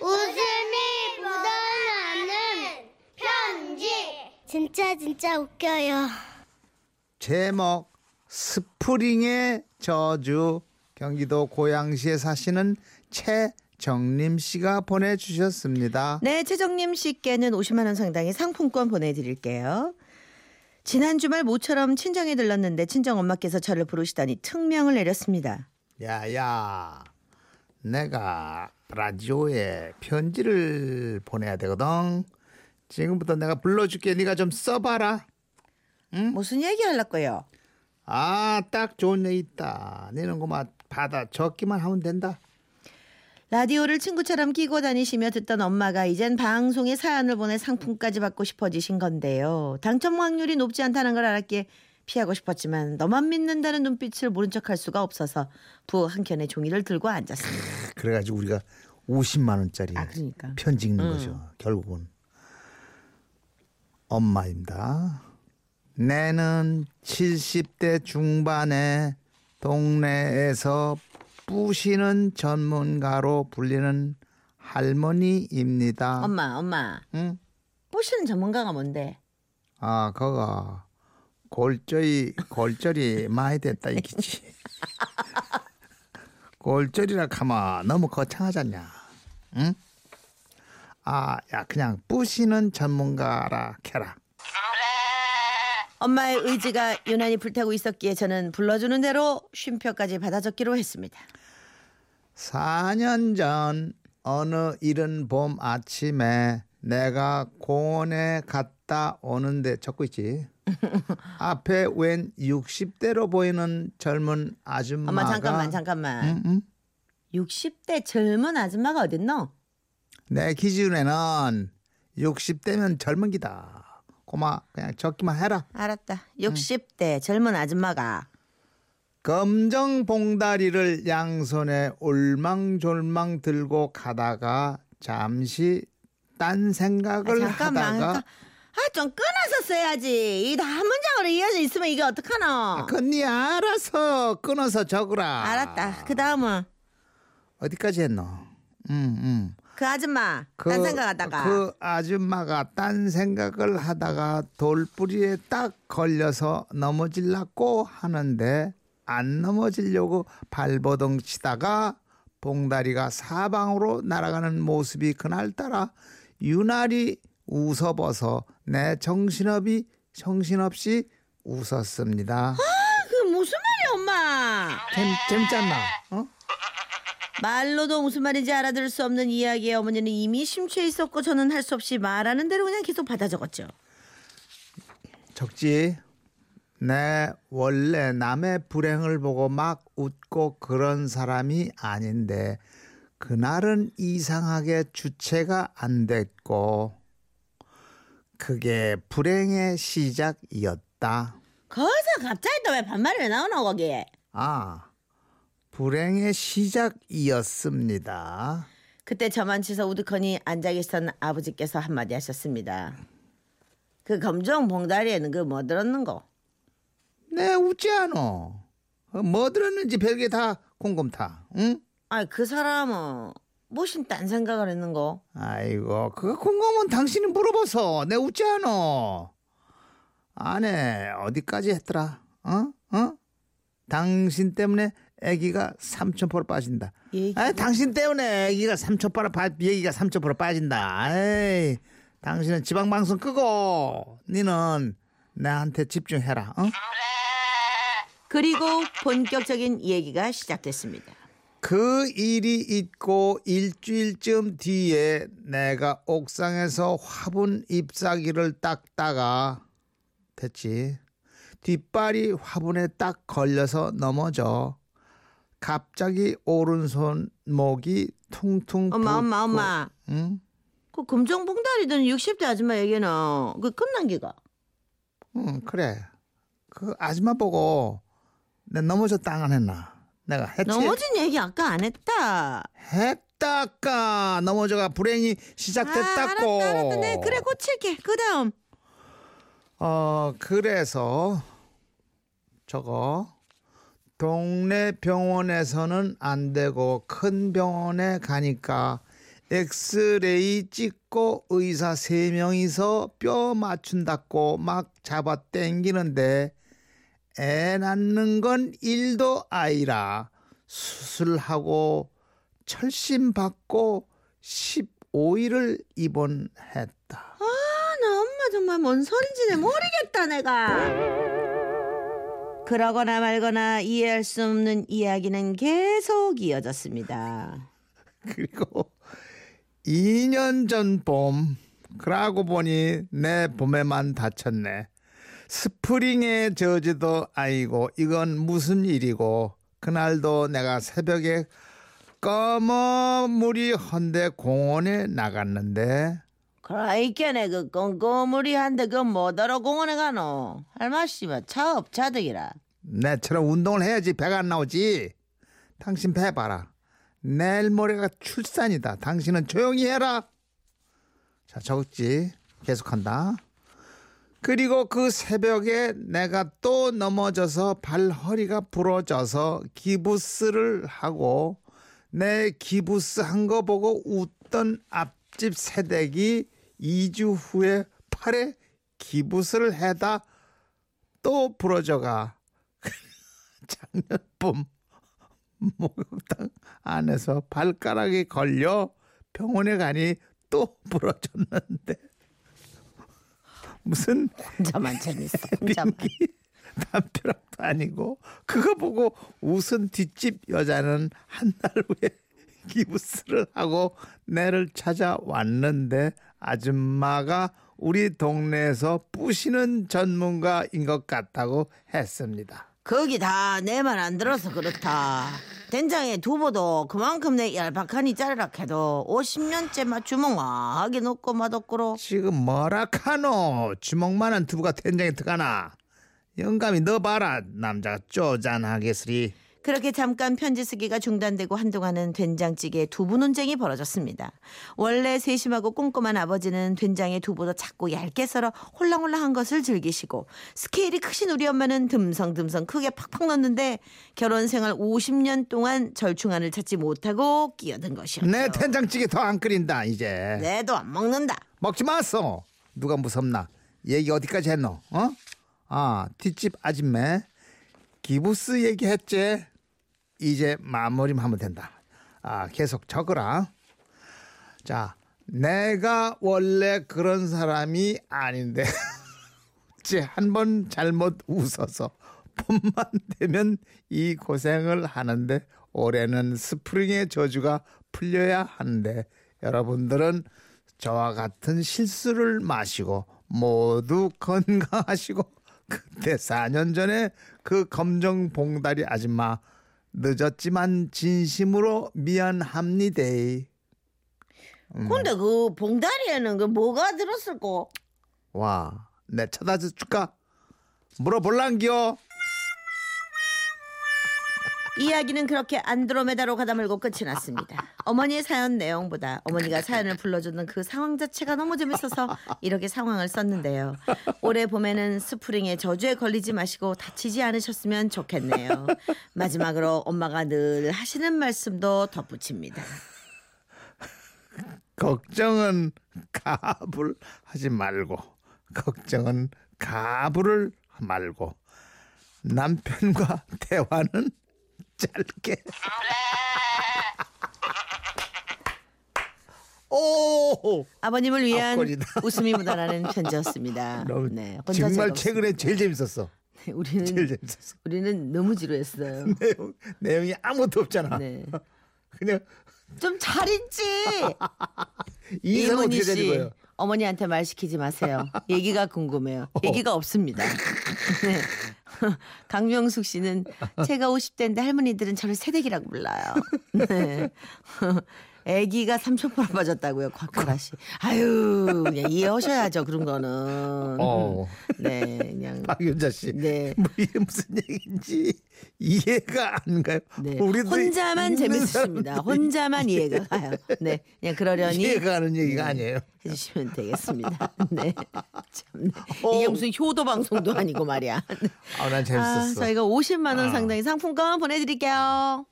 웃음이 묻어나는 편지. 진짜 진짜 웃겨요. 제목 스프링의 저주 경기도 고양시에 사시는 최정림 씨가 보내주셨습니다. 네, 최정님 씨께는 50만 원 상당의 상품권 보내드릴게요. 지난 주말 모처럼 친정에 들렀는데 친정 엄마께서 저를 부르시다니 특명을 내렸습니다. 야야 내가 라디오에 편지를 보내야 되거든. 지금부터 내가 불러줄게. 네가 좀 써봐라. 무슨 얘기 하려고요? 아 딱 좋은 얘기 있다. 너는 그만 받아 적기만 하면 된다. 라디오를 친구처럼 끼고 다니시며 듣던 엄마가 이젠 방송에 사연을 보내 상품까지 받고 싶어지신 건데요. 당첨 확률이 높지 않다는 걸 알았기에 피하고 싶었지만 너만 믿는다는 눈빛을 모른 척할 수가 없어서 부 한 켠에 종이를 들고 앉았습니다. 그래가지고 우리가 50만 원짜리 아, 그러니까. 편지 읽는 음. 거죠. 결국은 엄마입니다. 내는 70대 중반에 동네에서 뿌시는 전문가로 불리는 할머니입니다. 엄마, 엄마. 응? 보시는 전문가가 뭔데? 아, 그거 골절이 골절이 많이 됐다 이기지. 골절이라 하면 너무 거창하잖냐. 응? 아, 야 그냥 뿌시는 전문가라 캐라. 엄마의 의지가 유난히 불타고 있었기에 저는 불러주는 대로 쉼표까지 받아 적기로 했습니다. 4년 전 어느 이른 봄 아침에 내가 공원에 갔다 오는데 적고 있지. 앞에 웬 60대로 보이는 젊은 아줌마가 엄마 잠깐만 잠깐만. 응, 응? 60대 젊은 아줌마가 어딨노? 내 기준에는 60대면 젊은 기다. 고마 그냥 적기만 해라. 알았다. 60대 젊은 아줌마가 검정 봉다리를 양손에 올망졸망 들고 가다가 잠시 딴 아, 생각을 잠깐만. 하다가 아 좀 끊어서 써야지. 이 다 한 문장으로 이어져 있으면 이게 어떡하노? 그건 네 알아서 끊어서 적으라. 알았다. 그 다음은 어디까지 했노? 음, 음. 그 아줌마 딴 생각하다가 그 아줌마가 딴 생각을 하다가 돌뿌리에 딱 걸려서 넘어질라고 하는데 안 넘어지려고 발버둥 치다가 봉다리가 사방으로 날아가는 모습이 그날따라 유난히 웃어버서 내 정신없이 정신없이 웃었습니다. 그 무슨 말이야 엄마? 재밌, 재밌잖아. 어? 말로도 무슨 말인지 알아들을 수 없는 이야기에 어머니는 이미 심취해 있었고 저는 할 수 없이 말하는 대로 그냥 계속 받아 적었죠. 적지. 내 원래 남의 불행을 보고 막 웃고 그런 사람이 아닌데 그날은 이상하게 주체가 안 됐고 그게 불행의 시작이었다. 거기서 갑자기 또 왜 반말이 왜 나오노 거기에? 아, 불행의 시작이었습니다. 그때 저만 치서 우두커니 앉아 계시던 아버지께서 한마디 하셨습니다. 그 검정 봉다리에는 그 뭐 들었는고? 내 웃지 않어. 어, 뭐 들었는지 별게 다 궁금타. 응? 아이 그 사람은 무슨 딴 생각을 했는고? 아이고 그거 궁금은 당신이 물어봐서 내 웃지 않어 아내 어디까지 했더라 어? 어? 당신 때문에 아기가 삼천포로 빠진다 얘기- 아 당신 때문에 아기가 삼천포로 빠 얘기가 삼천포로 빠진다 에이 당신은 지방방송 끄고 니는 나한테 집중해라 어? 그리고 본격적인 얘기가 시작됐습니다. 그 일이 있고 일주일쯤 뒤에 내가 옥상에서 화분 잎사귀를 닦다가 됐지. 뒷발이 화분에 딱 걸려서 넘어져. 갑자기 오른손 목이 퉁퉁 엄마 엄마 붓고- 엄마 응? 그 검정 봉다리 든 60대 아줌마 얘기는 그 끝난 기가 응, 그래. 그 아줌마 보고 내 넘어졌다 안 했나? 내가 했지. 넘어진 얘기 아까 안 했다. 했다까 넘어져가 불행이 아, 시작됐다고. 알았다 알았다. 네 그래 고칠게. 그 다음 어 그래서 저거 동네 병원에서는 안 되고 큰 병원에 가니까 엑스레이 찍고 의사 세 명이서 뼈 맞춘다고 막 잡아 당기는데 애 낳는 건 일도 아니라 수술하고 철심 받고 15일을 입원했다. 아, 나 엄마 정말 뭔 소린지는 모르겠다 내가. 그러거나 말거나 이해할 수 없는 이야기는 계속 이어졌습니다. 그리고 2년 전 봄, 그러고 보니 내 봄에만 다쳤네. 스프링의 저지도 아니고 이건 무슨 일이고 그날도 내가 새벽에 검은 물이 헌데 공원에 나갔는데 그라이께네 그 꼼꼼무리한데 그 뭐더러 공원에 가노? 할마씨면 차업자득이라. 내처럼 운동을 해야지 배가 안 나오지. 당신 배 봐라. 내일 모레가 출산이다. 당신은 조용히 해라. 자, 적지. 계속한다. 그리고 그 새벽에 내가 또 넘어져서 발 허리가 부러져서 기부스를 하고 내 기부스 한 거 보고 웃던 앞집 새댁이 2주 후에 팔에 기부스를 해다 또 부러져가. 작년 봄 목욕탕 안에서 발가락이 걸려 병원에 가니 또 부러졌는데 무슨 혼자만 재밌어. 혼자만. 담벼락도 아니고 그거 보고 웃은 뒷집 여자는 한 달 후에 기부스를 하고 내를 찾아왔는데 아줌마가 우리 동네에서 뿌시는 전문가인 것 같다고 했습니다. 거기 다 내 말 안 들어서 그렇다. 된장에 두부도 그만큼 내 얄팍하니 자르라 해도 50년째 막 주먹하게 넣고 맛없고로. 지금 뭐라 카노? 주먹만한 두부가 된장에 들어가나? 영감이 넣어봐라 남자가 쪼잔하겠으리 그렇게 잠깐 편지 쓰기가 중단되고 한동안은 된장찌개에 두부 논쟁이 벌어졌습니다. 원래 세심하고 꼼꼼한 아버지는 된장에 두부도 작고 얇게 썰어 홀랑홀랑한 것을 즐기시고 스케일이 크신 우리 엄마는 듬성듬성 크게 팍팍 넣는데 결혼 생활 50년 동안 절충안을 찾지 못하고 끼어든 것이었죠. 내 된장찌개 더 안 끓인다 이제 내도 안 먹는다. 먹지 마소 누가 무섭나 얘기 어디까지 했노 어? 아 뒷집 아줌매 기부스 얘기했지 이제 마무리만 하면 된다. 아 계속 적어라. 자 내가 원래 그런 사람이 아닌데 어째 한번 잘못 웃어서 봄만 되면 이 고생을 하는데 올해는 스프링의 저주가 풀려야 하는데 여러분들은 저와 같은 실수를 마시고 모두 건강하시고 그때 4년 전에 그 검정 봉다리 아줌마 늦었지만 진심으로 미안합니다. 근데 그 봉다리에는 그 뭐가 들었을까? 와, 내 찾아서 줄까? 물어볼란겨? 이야기는 그렇게 안드로메다로 가다물고 끝이 났습니다. 어머니의 사연 내용보다 어머니가 사연을 불러주는 그 상황 자체가 너무 재밌어서 이렇게 상황을 썼는데요. 올해 봄에는 스프링의 저주에 걸리지 마시고 다치지 않으셨으면 좋겠네요. 마지막으로 엄마가 늘 하시는 말씀도 덧붙입니다. 걱정은 가불 하지 말고 걱정은 가불을 말고 남편과 대화는 짧게 오 아버님을 위한 앞걸이다. 웃음이 묻어나는 편지였습니다. 너무 네, 혼자 정말 즐겁습니다. 최근에 제일 재밌었어 제일 우리는 재밌었어 우리는 너무 지루했어요. 내용, 내용이 아무것도 없잖아 네. 그냥 좀 잘. 이상 이문희 씨 어머니한테 말 시키지 마세요. 얘기가 궁금해요. 얘기가 없습니다. 네. 강명숙 씨는 제가 50대인데 할머니들은 저를 새댁이라고 불러요. 네. 아기가 삼촌포로 빠졌다고요, 곽구라 씨. 아유, 그냥 이해하셔야죠, 그런 거는. 어. 네, 그냥. 박윤자 씨 네. 뭐 이게 무슨 얘기인지 이해가 안 가요 네. 우리도 혼자만 재밌으십니다. 혼자만 이해가 가요. 네, 그냥 그러려니 이해가 가는 얘기가 아니에요 해주시면 되겠습니다. 네. 참, 네. 어. 이게 무슨 효도 방송도 아니고 말이야. 아, 난 아, 재밌었어. 저희가 50만 원 아. 상당의 상품권 보내드릴게요.